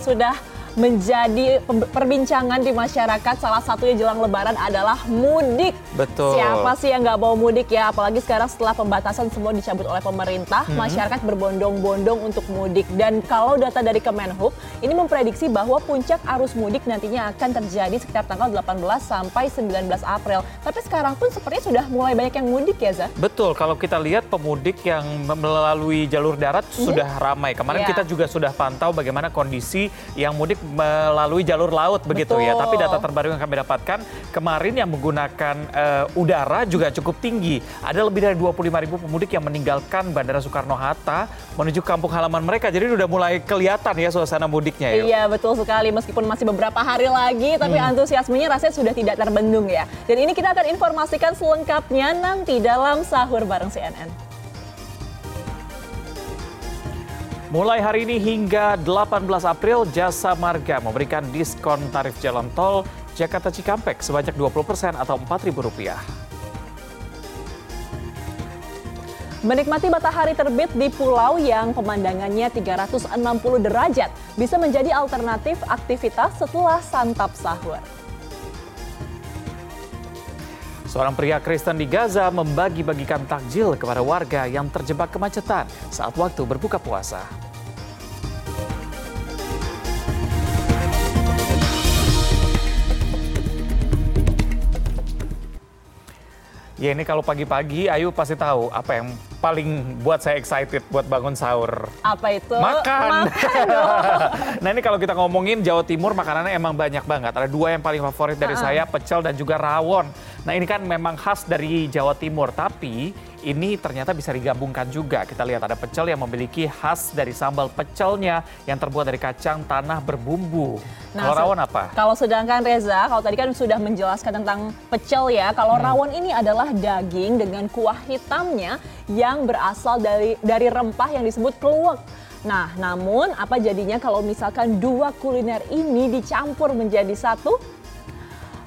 sudah menjadi perbincangan di masyarakat salah satunya jelang lebaran adalah mudik. Betul. Siapa sih yang nggak mau mudik ya? Apalagi sekarang setelah pembatasan semua dicabut oleh pemerintah, hmm. masyarakat berbondong-bondong untuk mudik. Dan kalau data dari Kemenhub, ini memprediksi bahwa puncak arus mudik nantinya akan terjadi sekitar tanggal 18 sampai 19 April. Tapi sekarang pun sepertinya sudah mulai banyak yang mudik ya, Zah? Betul, kalau kita lihat pemudik yang melalui jalur darat hmm. sudah ramai. Kemarin yeah. kita juga sudah pantau bagaimana kondisi yang mudik melalui jalur laut begitu Betul. ya. Tapi data terbaru yang kami dapatkan kemarin yang menggunakan uh, udara juga cukup tinggi. Ada lebih dari 25 ribu pemudik yang meninggalkan Bandara Soekarno-Hatta menuju kampung halaman mereka. Jadi udah mulai kelihatan ya suasana mudiknya ya. Iya betul sekali. Meskipun masih beberapa hari lagi, tapi hmm. antusiasmenya rasanya sudah tidak terbendung ya. Dan ini kita akan informasikan selengkapnya nanti dalam sahur bareng CNN. Mulai hari ini hingga 18 April, Jasa Marga memberikan diskon tarif jalan tol Jakarta Cikampek sebanyak 20% atau Rp4.000. Menikmati matahari terbit di pulau yang pemandangannya 360 derajat bisa menjadi alternatif aktivitas setelah santap sahur. Seorang pria Kristen di Gaza membagi-bagikan takjil kepada warga yang terjebak kemacetan saat waktu berbuka puasa. Ya ini kalau pagi-pagi Ayu pasti tahu apa yang paling buat saya excited buat bangun sahur. Apa itu? Makan. Makan nah ini kalau kita ngomongin Jawa Timur makanannya emang banyak banget. Ada dua yang paling favorit dari uh -uh. saya, pecel dan juga rawon. Nah ini kan memang khas dari Jawa Timur, tapi ini ternyata bisa digabungkan juga. Kita lihat ada pecel yang memiliki khas dari sambal pecelnya yang terbuat dari kacang tanah berbumbu. Nah, kalau rawon apa? Kalau sedangkan Reza, kalau tadi kan sudah menjelaskan tentang pecel ya. Kalau hmm. rawon ini adalah daging dengan kuah hitamnya yang berasal dari dari rempah yang disebut keluak. Nah, namun apa jadinya kalau misalkan dua kuliner ini dicampur menjadi satu?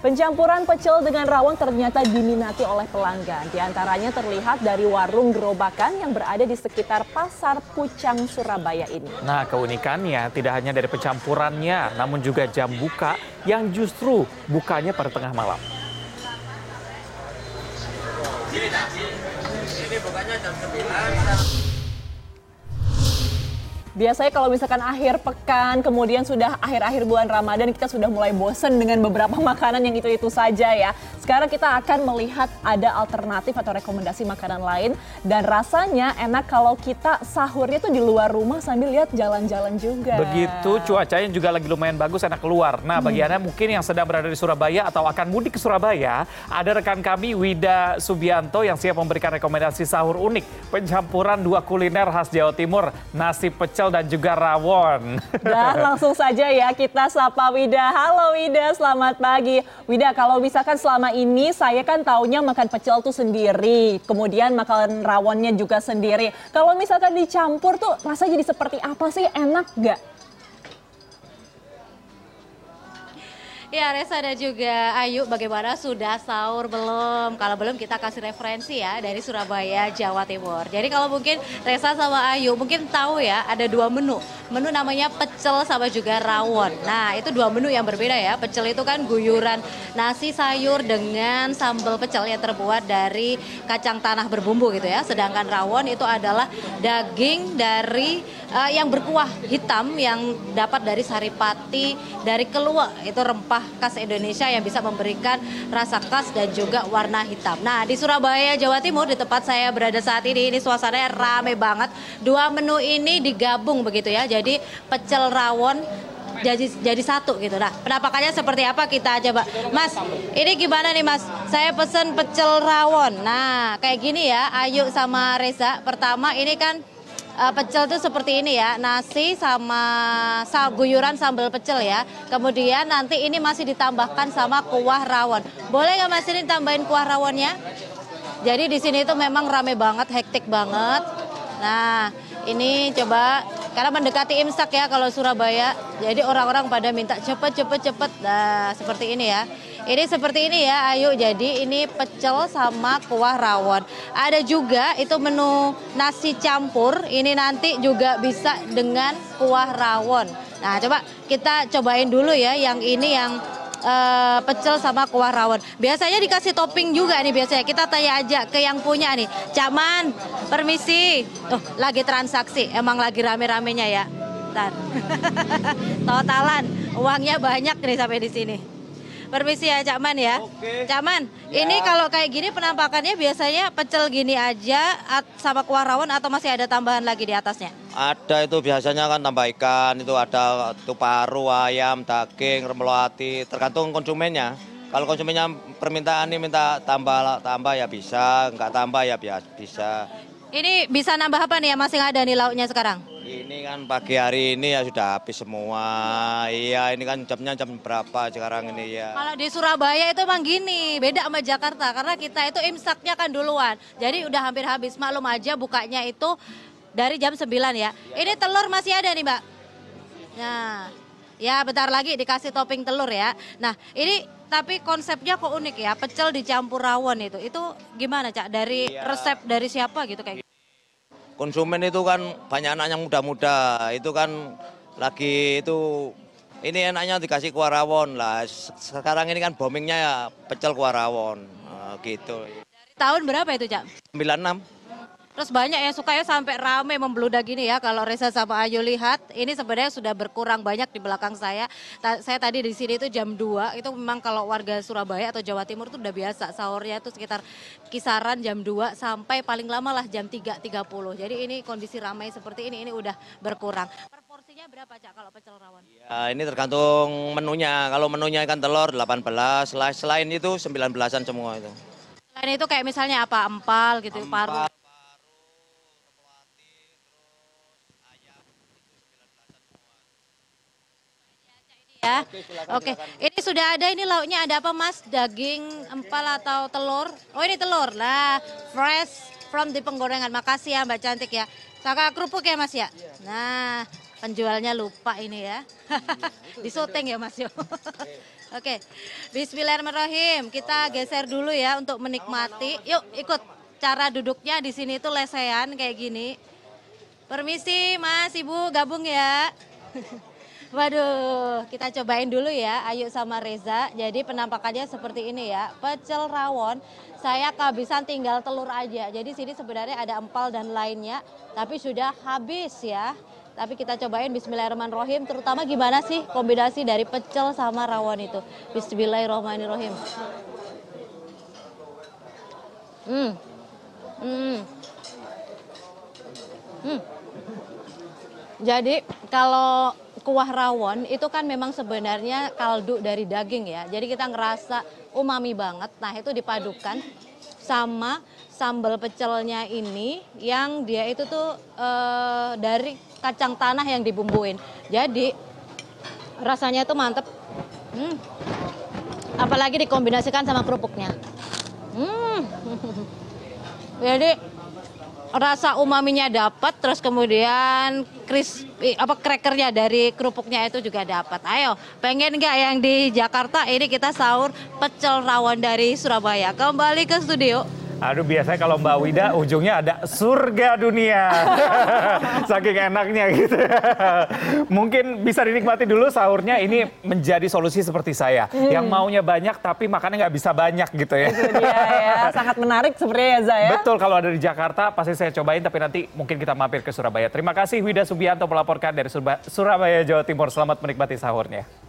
Pencampuran pecel dengan rawon ternyata diminati oleh pelanggan. Di antaranya terlihat dari warung gerobakan yang berada di sekitar Pasar Pucang, Surabaya ini. Nah, keunikannya tidak hanya dari pencampurannya, namun juga jam buka yang justru bukanya pada tengah malam. Ini bukanya jam 9. Biasanya kalau misalkan akhir pekan, kemudian sudah akhir-akhir bulan Ramadan, kita sudah mulai bosen dengan beberapa makanan yang itu-itu saja ya. Sekarang kita akan melihat ada alternatif atau rekomendasi makanan lain. Dan rasanya enak kalau kita sahurnya tuh di luar rumah sambil lihat jalan-jalan juga. Begitu, cuacanya juga lagi lumayan bagus, enak keluar. Nah, bagi hmm. Anda mungkin yang sedang berada di Surabaya atau akan mudik ke Surabaya, ada rekan kami Wida Subianto yang siap memberikan rekomendasi sahur unik. Pencampuran dua kuliner khas Jawa Timur, nasi pecel pecel dan juga rawon. Dan langsung saja ya kita sapa Wida. Halo Wida, selamat pagi. Wida, kalau misalkan selama ini saya kan taunya makan pecel tuh sendiri, kemudian makan rawonnya juga sendiri. Kalau misalkan dicampur tuh rasanya jadi seperti apa sih? Enak gak? Ya Resa dan juga Ayu bagaimana sudah sahur belum? Kalau belum kita kasih referensi ya dari Surabaya, Jawa Timur. Jadi kalau mungkin Resa sama Ayu mungkin tahu ya ada dua menu. Menu namanya pecel sama juga rawon. Nah itu dua menu yang berbeda ya. Pecel itu kan guyuran nasi sayur dengan sambal pecel yang terbuat dari kacang tanah berbumbu gitu ya. Sedangkan rawon itu adalah daging dari uh, yang berkuah hitam yang dapat dari saripati, dari keluak itu rempah khas Indonesia yang bisa memberikan rasa khas dan juga warna hitam. Nah di Surabaya, Jawa Timur di tempat saya berada saat ini, ini suasananya rame banget. Dua menu ini digabung begitu ya, jadi pecel rawon jadi jadi satu gitu. Nah, penampakannya seperti apa kita coba. Mas, ini gimana nih Mas? Saya pesen pecel rawon. Nah, kayak gini ya, Ayu sama Reza. Pertama ini kan uh, pecel itu seperti ini ya, nasi sama guyuran sambal pecel ya. Kemudian nanti ini masih ditambahkan sama kuah rawon. Boleh nggak Mas ini tambahin kuah rawonnya? Jadi di sini itu memang rame banget, hektik banget. Nah, ini coba karena mendekati Imsak ya kalau Surabaya. Jadi orang-orang pada minta cepet cepet cepet. Nah, seperti ini ya. Ini seperti ini ya, ayo jadi ini pecel sama kuah rawon. Ada juga itu menu nasi campur, ini nanti juga bisa dengan kuah rawon. Nah, coba kita cobain dulu ya yang ini yang uh, pecel sama kuah rawon. Biasanya dikasih topping juga nih biasanya. Kita tanya aja ke yang punya nih. Caman, permisi. Tuh, lagi transaksi. Emang lagi rame-ramenya ya. Ntar. Totalan, uangnya banyak nih sampai di sini. Permisi ya Cak Man ya. Oke. Ya. ini kalau kayak gini penampakannya biasanya pecel gini aja sama kuah rawon atau masih ada tambahan lagi di atasnya? Ada itu biasanya kan tambah ikan, itu ada itu paru, ayam, daging, remolati, tergantung konsumennya. Kalau konsumennya permintaan ini minta tambah tambah ya bisa, nggak tambah ya bisa. Ini bisa nambah apa nih ya masih ada nih lauknya sekarang? Ini kan pagi hari ini ya sudah habis semua. Iya, ini kan jamnya jam berapa sekarang ini ya. Kalau di Surabaya itu emang gini, beda sama Jakarta karena kita itu imsaknya kan duluan. Jadi udah hampir habis. Maklum aja bukanya itu dari jam 9 ya. Ini telur masih ada nih, Mbak. Nah, ya bentar lagi dikasih topping telur ya. Nah, ini tapi konsepnya kok unik ya, pecel dicampur rawon itu. Itu gimana, Cak? Dari iya. resep dari siapa gitu kayak konsumen itu kan banyak anak yang muda-muda itu kan lagi itu ini enaknya dikasih kuah rawon lah sekarang ini kan boomingnya ya pecel kuah rawon nah, gitu dari tahun berapa itu cak 96 Terus banyak yang suka ya sampai rame membludak gini ya. Kalau Reza sama Ayu lihat, ini sebenarnya sudah berkurang banyak di belakang saya. Ta saya tadi di sini itu jam 2, itu memang kalau warga Surabaya atau Jawa Timur itu udah biasa. Sahurnya itu sekitar kisaran jam 2 sampai paling lama lah jam 3.30. Jadi ini kondisi ramai seperti ini, ini udah berkurang. Porsinya berapa Cak kalau pecel rawon? Ya ini tergantung menunya. Kalau menunya ikan telur 18, selain itu 19-an semua itu. Selain itu kayak misalnya apa? Empal gitu, Empal. paru. Ya. Oke, ini sudah ada ini lauknya ada apa Mas? Daging empal atau telur? Oh ini telur lah, fresh from di penggorengan. Makasih ya Mbak cantik ya. Saka kerupuk ya Mas ya. Nah, penjualnya lupa ini ya. Di syuting ya Mas yo. Oke, Bismillahirrahmanirrahim. Kita geser dulu ya untuk menikmati. Yuk ikut cara duduknya di sini itu lesehan kayak gini. Permisi Mas, Ibu gabung ya. Waduh, kita cobain dulu ya Ayu sama Reza. Jadi penampakannya seperti ini ya. Pecel rawon, saya kehabisan tinggal telur aja. Jadi sini sebenarnya ada empal dan lainnya, tapi sudah habis ya. Tapi kita cobain bismillahirrahmanirrahim, terutama gimana sih kombinasi dari pecel sama rawon itu. Bismillahirrahmanirrahim. Hmm. Hmm. Hmm. Jadi kalau kuah rawon itu kan memang sebenarnya kaldu dari daging ya. Jadi kita ngerasa umami banget. Nah itu dipadukan sama sambal pecelnya ini yang dia itu tuh e, dari kacang tanah yang dibumbuin. Jadi rasanya itu mantep. Hmm. Apalagi dikombinasikan sama kerupuknya. Hmm. Jadi rasa umaminya dapat terus kemudian crispy apa crackernya dari kerupuknya itu juga dapat. Ayo, pengen nggak yang di Jakarta ini kita sahur pecel rawon dari Surabaya. Kembali ke studio. Aduh biasanya kalau Mbak Wida ujungnya ada surga dunia. Saking enaknya gitu. Mungkin bisa dinikmati dulu sahurnya ini menjadi solusi seperti saya. Hmm. Yang maunya banyak tapi makannya nggak bisa banyak gitu ya. Itu dia ya. Sangat menarik sebenarnya ya Zaya. Betul kalau ada di Jakarta pasti saya cobain tapi nanti mungkin kita mampir ke Surabaya. Terima kasih Wida Subianto melaporkan dari Surabaya Jawa Timur. Selamat menikmati sahurnya.